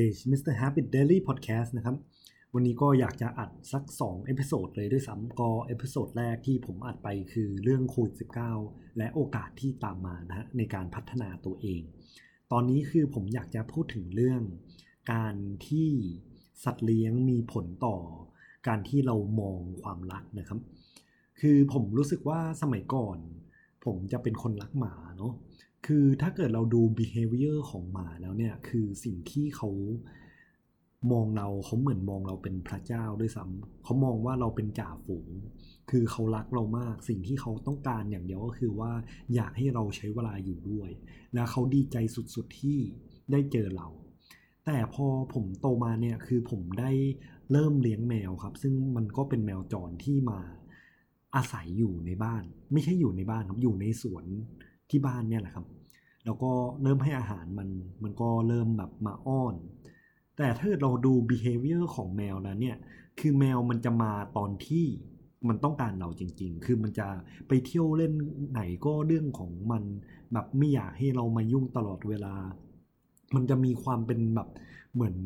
เพจ Mr. Habit Daily Podcast นะครับ วันนี้ก็อยากจะอัดสัก2 episode เลยด้วยซ้ำก็ episode แรกที่ผมอัดไปคือเรื่องโควิด -19 และโอกาสที่ตามมานะฮะในการพัฒนาตัวเอง ตอนนี้คือผมอยากจะพูดถึงเรื่องการที่สัตว์เลี้ยงมีผลต่อ การที่เรามองความรักนะครับ คือผมรู้สึกว่าสมัยก่อน ผมจะเป็นคนรักหมาเนาะคือถ้าเกิดเราดู behavior ของหมาแล้วเนี่ย คือสิ่งที่เขามองเราเขาเหมือนมองเราเป็นพระเจ้าด้วยซ้ำเขามองว่าเราเป็นจ่าฝูง คือเขารักเรามาก สิ่งที่เขาต้องการอย่างเดียวก็คือว่าอยากให้เราใช้เวลาอยู่ด้วย และเขาดีใจสุดๆที่ได้เจอเรา แต่พอผมโตมาเนี่ยคือผมได้เริ่มเลี้ยงแมวครับ ซึ่งมันก็เป็นแมวจรที่มา อาศัยอยู่ในบ้าน ไม่ใช่อยู่ในบ้านครับอยู่ในสวนที่บ้านเนี่ยแหละครับ แล้วก็เริ่มให้อาหารมันมันก็เริ่มแบบมาอ้อน แต่ถ้าเราดู behavior ของแมวแล้วเนี่ยคือแมวมันจะมาตอนที่มันต้องการเราจริง ๆ คือมันจะไปเที่ยวเล่นไหนก็เรื่องของมันแบบไม่อยากให้เรามายุ่งตลอดเวลา มันจะมีความเป็นแบบเหมือน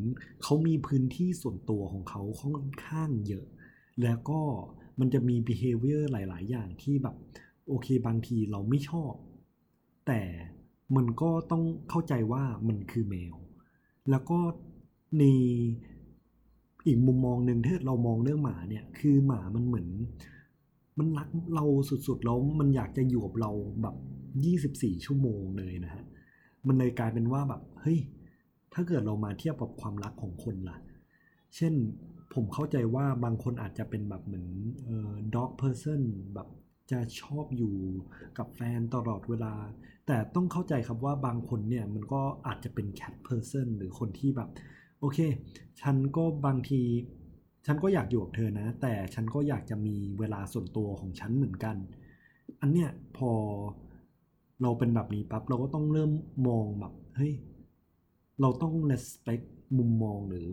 เขามีพื้นที่ส่วนตัวของเขาค่อนข้างเยอะ แล้วก็ มันจะมี behavior หลาย ๆ อย่างที่แบบโอเคบางทีเราไม่ชอบ แต่มันก็ต้องเข้าใจว่ามันคือแมว แล้วก็ในอีกมุมมองหนึ่งถ้าเรามองเรื่องหมาเนี่ย คือหมามันเหมือน มันรักเราสุดๆแล้วมันอยากจะอยู่กับเราแบบ 24 ชั่วโมงเลยนะฮะ มันเลยกลายเป็นว่าแบบเฮ้ยถ้าเกิดเรามาเทียบกับความรักของคนล่ะ เช่น ผมเข้าใจว่าบางคนอาจจะเป็นแบบเหมือนเอ่อ dog person แบบจะชอบอยู่กับแฟนตลอดเวลา แต่ต้องเข้าใจครับว่าบางคนเนี่ยมันก็อาจจะเป็น cat person หรือคนที่แบบ โอเค ฉันก็บางที ฉันก็อยากอยู่กับเธอนะ แต่ฉันก็อยากจะมีเวลาส่วนตัวของฉันเหมือนกัน อันเนี้ยพอเราเป็นแบบนี้ปั๊บเราก็ต้องเริ่มมองแบบเฮ้ยเราต้อง respect มุมมองหรือ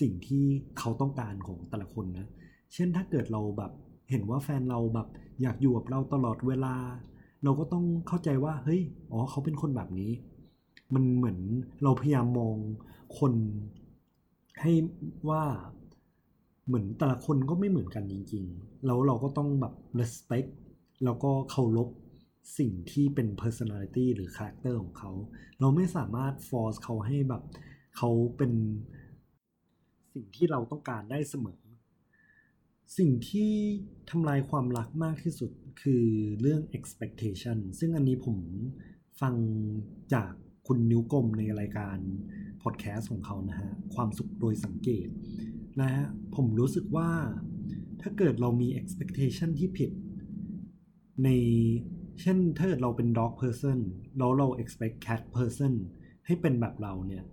สิ่งที่เขาต้องการของแต่ละคนนะ เช่นถ้าเกิดเราแบบเห็นว่าแฟนเราแบบอยากอยู่กับเราตลอดเวลา เราก็ต้องเข้าใจว่าเฮ้ยอ๋อเขาเป็นคนแบบนี้ มันเหมือนเราพยายามมองคนให้ว่าเหมือนแต่ละคนก็ไม่เหมือนกันจริงๆ แล้วเราก็ต้องแบบ respect แล้วก็เคารพสิ่งที่เป็น personality หรือ character ของเขา เราไม่สามารถ force เขาให้แบบเขาเป็น สิ่งที่เราต้องการได้เสมอ สิ่งที่ทำลายความรักมากที่สุดคือเรื่อง expectation ซึ่งอันนี้ผมฟังจากคุณนิ้วกลมในรายการพอดแคสต์ของเขานะฮะ ความสุขโดยสังเกตนะฮะ ผมรู้สึกว่าถ้าเกิดเรามี expectation ที่ผิด ในเช่นถ้าเกิดเราเป็น dog person แล้วเรา expect cat person ให้เป็นแบบเราเนี่ย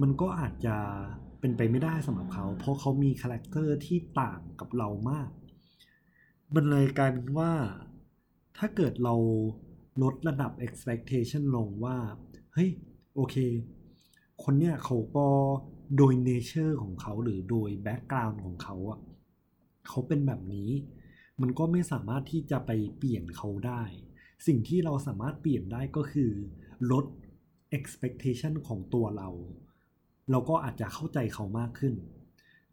มันก็อาจจะเป็นไปไม่ได้สำหรับเขา เพราะเขามีคาแรคเตอร์ที่ต่างกับเรามาก มันเลยกลายเป็นว่า ถ้าเกิดเราลดระดับ expectation ลงว่า เฮ้ย โอเค คนเนี้ยเขาก็โดย nature ของเขาหรือโดย background ของเขาอะเขาเป็นแบบนี้ มันก็ไม่สามารถที่จะไปเปลี่ยนเขาได้ สิ่งที่เราสามารถเปลี่ยนได้ก็คือลด expectation ของตัวเรา เราก็อาจจะเข้าใจเขามากขึ้น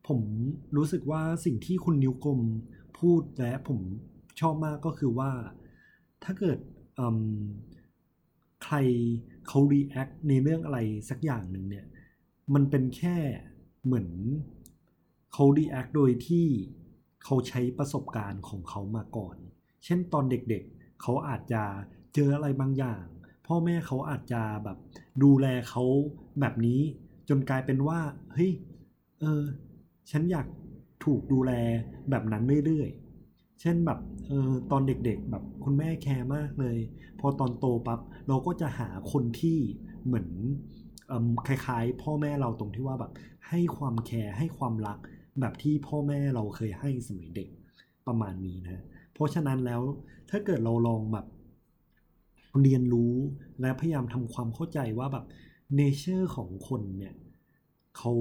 ผมรู้สึกว่าสิ่งที่คุณนิ้วกลมพูดและผมชอบมากก็คือว่า ถ้าเกิดใครเขา react ในเรื่องอะไรสักอย่างหนึ่งเนี่ย มันเป็นแค่เหมือนเขา react โดยที่เขาใช้ประสบการณ์ของเขามาก่อน เช่นตอนเด็กๆเขาอาจจะเจออะไรบางอย่าง พ่อแม่เขาอาจจะแบบดูแลเขาแบบนี้ จนกลายเป็นว่าเฮ้ยเออฉันอยากถูกดูแลแบบนั้นเรื่อยๆ เช่นแบบเออตอนเด็กๆ แบบคุณแม่แคร์มากเลย พอตอนโตปั๊บเราก็จะหาคนที่เหมือนคล้ายๆ พ่อแม่เราตรงที่ว่าแบบให้ความแคร์ให้ความรัก แบบที่พ่อแม่เราเคยให้สมัยเด็กประมาณนี้นะ เพราะฉะนั้นแล้วถ้าเกิดเราลองแบบเรียนรู้และพยายามทำความเข้าใจว่าแบบ nature ของคนเนี่ยเขา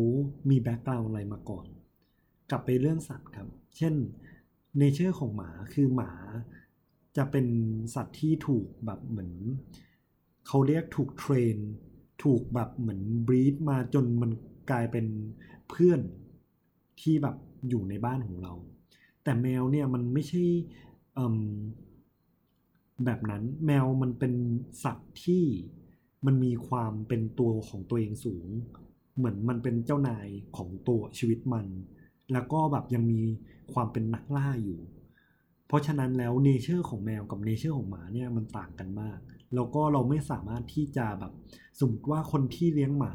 มี background อะไรมาก่อน กลับไปเรื่องสัตว์ครับ เช่นเนเจอร์ของหมาคือหมาจะเป็นสัตว์ที่ถูกแบบเหมือนเขาเรียกถูกเทรน ถูกแบบเหมือนบรีดมาจนมันกลายเป็นเพื่อนที่แบบอยู่ในบ้านของเรา แต่แมวเนี่ยมันไม่ใช่แบบนั้นแมวมันเป็นสัตว์ที่ มันมีความเป็นตัวของตัวเองสูง เหมือนมันเป็นเจ้านายของตัวชีวิตมัน แล้วก็แบบยังมีความเป็นนักล่าอยู่ เพราะฉะนั้นแล้ว nature ของแมวกับ nature ของหมาเนี่ยมันต่างกันมาก แล้วก็เราไม่สามารถที่จะแบบสมมติว่าคนที่เลี้ยงหมา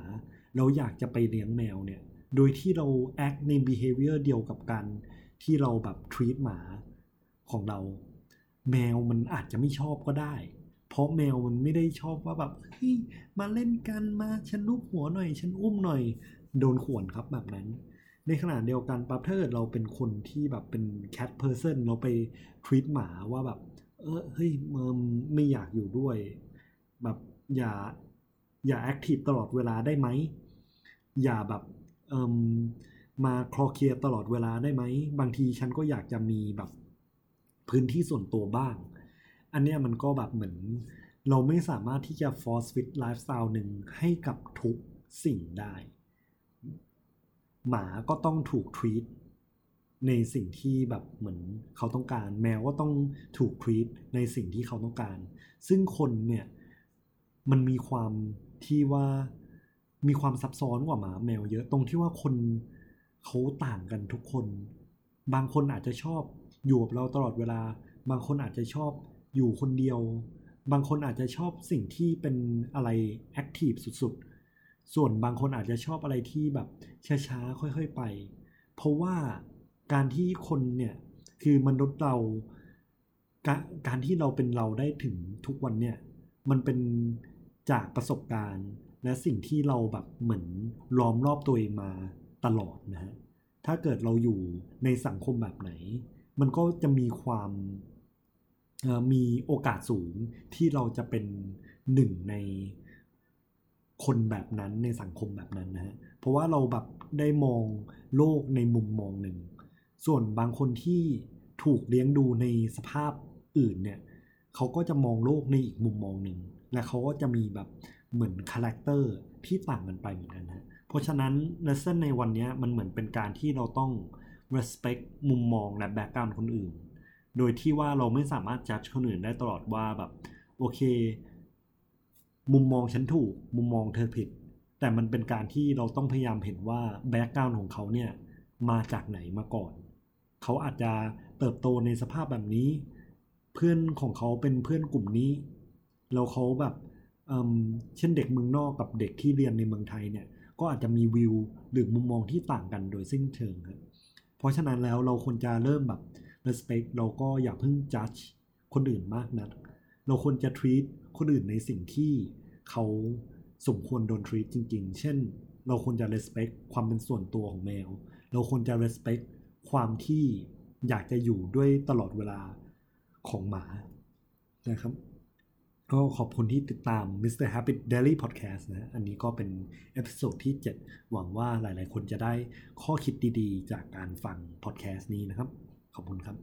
เราอยากจะไปเลี้ยงแมวเนี่ย โดยที่เรา act ใน behavior เดียวกับการที่เราแบบ treat หมาของเรา แมวมันอาจจะไม่ชอบก็ได้ เพราะแมวมันไม่ได้ชอบว่าแบบเฮ้ยมาเล่นกันมาฉันลูบหัวหน่อย ฉันอุ้มหน่อย โดนข่วนครับแบบนั้น ในขณะเดียวกันปั๊บถ้าเกิดเราเป็นคนที่แบบเป็น cat person เราไป treat หมาว่าแบบ เออเฮ้ยมไม่อยากอยู่ด้วย แบบอย่าอย่า active ตลอดเวลาได้ไหม อย่าแบบเออมาคลอเคลียตลอดเวลาได้ไหม บางทีฉันก็อยากจะมีแบบพื้นที่ส่วนตัวบ้าง อันเนี้ยมันก็แบบเหมือน เราไม่สามารถที่จะ force fit ไลฟ์สไตล์หนึ่งให้กับทุกสิ่งได้ หมาก็ต้องถูก treat ในสิ่งที่แบบเหมือนเขาต้องการ แมวก็ต้องถูก treat ในสิ่งที่เขาต้องการ ซึ่งคนเนี่ยมันมีความที่ว่ามีความซับซ้อนกว่าหมาแมวเยอะตรงที่ว่าคนเขาต่างกันทุกคน บางคนอาจจะชอบอยู่กับเราตลอดเวลา บางคนอาจจะชอบ อยู่คนเดียว บางคนอาจจะชอบสิ่งที่เป็นอะไรแอคทีฟสุดๆ ส่วนบางคนอาจจะชอบอะไรที่แบบช้าๆ ค่อยๆ ไป เพราะว่าการที่คนเนี่ยคือมนุษย์เราการที่เราเป็นเราได้ถึงทุกวันเนี่ยมันเป็นจากประสบการณ์ และสิ่งที่เราแบบเหมือนล้อมรอบตัวเองมาตลอดนะฮะถ้าเกิดเราอยู่ในสังคมแบบไหน มันก็จะมีความ มีโอกาสสูงที่เราจะเป็นหนึ่งในคนแบบนั้นในสังคมแบบนั้นนะฮะเพราะว่าเราแบบได้มองโลกในมุมมองหนึ่ง ส่วนบางคนที่ถูกเลี้ยงดูในสภาพอื่นเนี่ยเขาก็จะมองโลกในอีกมุมมองหนึ่ง และเขาก็จะมีแบบเหมือน character ที่ต่างกันไปเหมือนกันฮะเพราะฉะนั้น lesson ในวันนี้มันเหมือนเป็นการที่เราต้อง respect มุมมองและ background คนอื่น โดยที่ว่าเราไม่สามารถจัดคนอื่นได้ตลอดว่าแบบโอเค มุมมองฉันถูก มุมมองเธอผิด แต่มันเป็นการที่เราต้องพยายามเห็นว่า background ของเขาเนี่ยมาจากไหนมาก่อน เขาอาจจะเติบโตในสภาพแบบนี้ เพื่อนของเขาเป็นเพื่อนกลุ่มนี้ แล้วเขาแบบเเช่นเด็กเมืองนอกกับเด็กที่เรียนในเมืองไทยเนี่ยก็อาจจะมีวิวหรือมุมมองที่ต่างกันโดยสิ้นเชิงครับเพราะฉะนั้นแล้วเราควรจะเริ่มแบบ respect เราก็อย่าเพิ่ง judge คนอื่นมากนะัก เราควรจะ treat คนอื่นในสิ่งที่เขาสมควรโดน treat จริง ๆ เช่น เราควรจะ respect ความเป็นส่วนตัวของแมว เราควรจะ respect ความที่อยากจะอยู่ด้วยตลอดเวลาของหมานะครับก็ขอบคุณที่ติดตาม Mr. Habit Diary Podcast นะ อันนี้ก็เป็น episode ที่ 7 หวังว่าหลาย ๆ คนจะได้ข้อคิดดี ๆ จากการฟังพอดแคสต์นี้นะครับ ขอบคุณครับ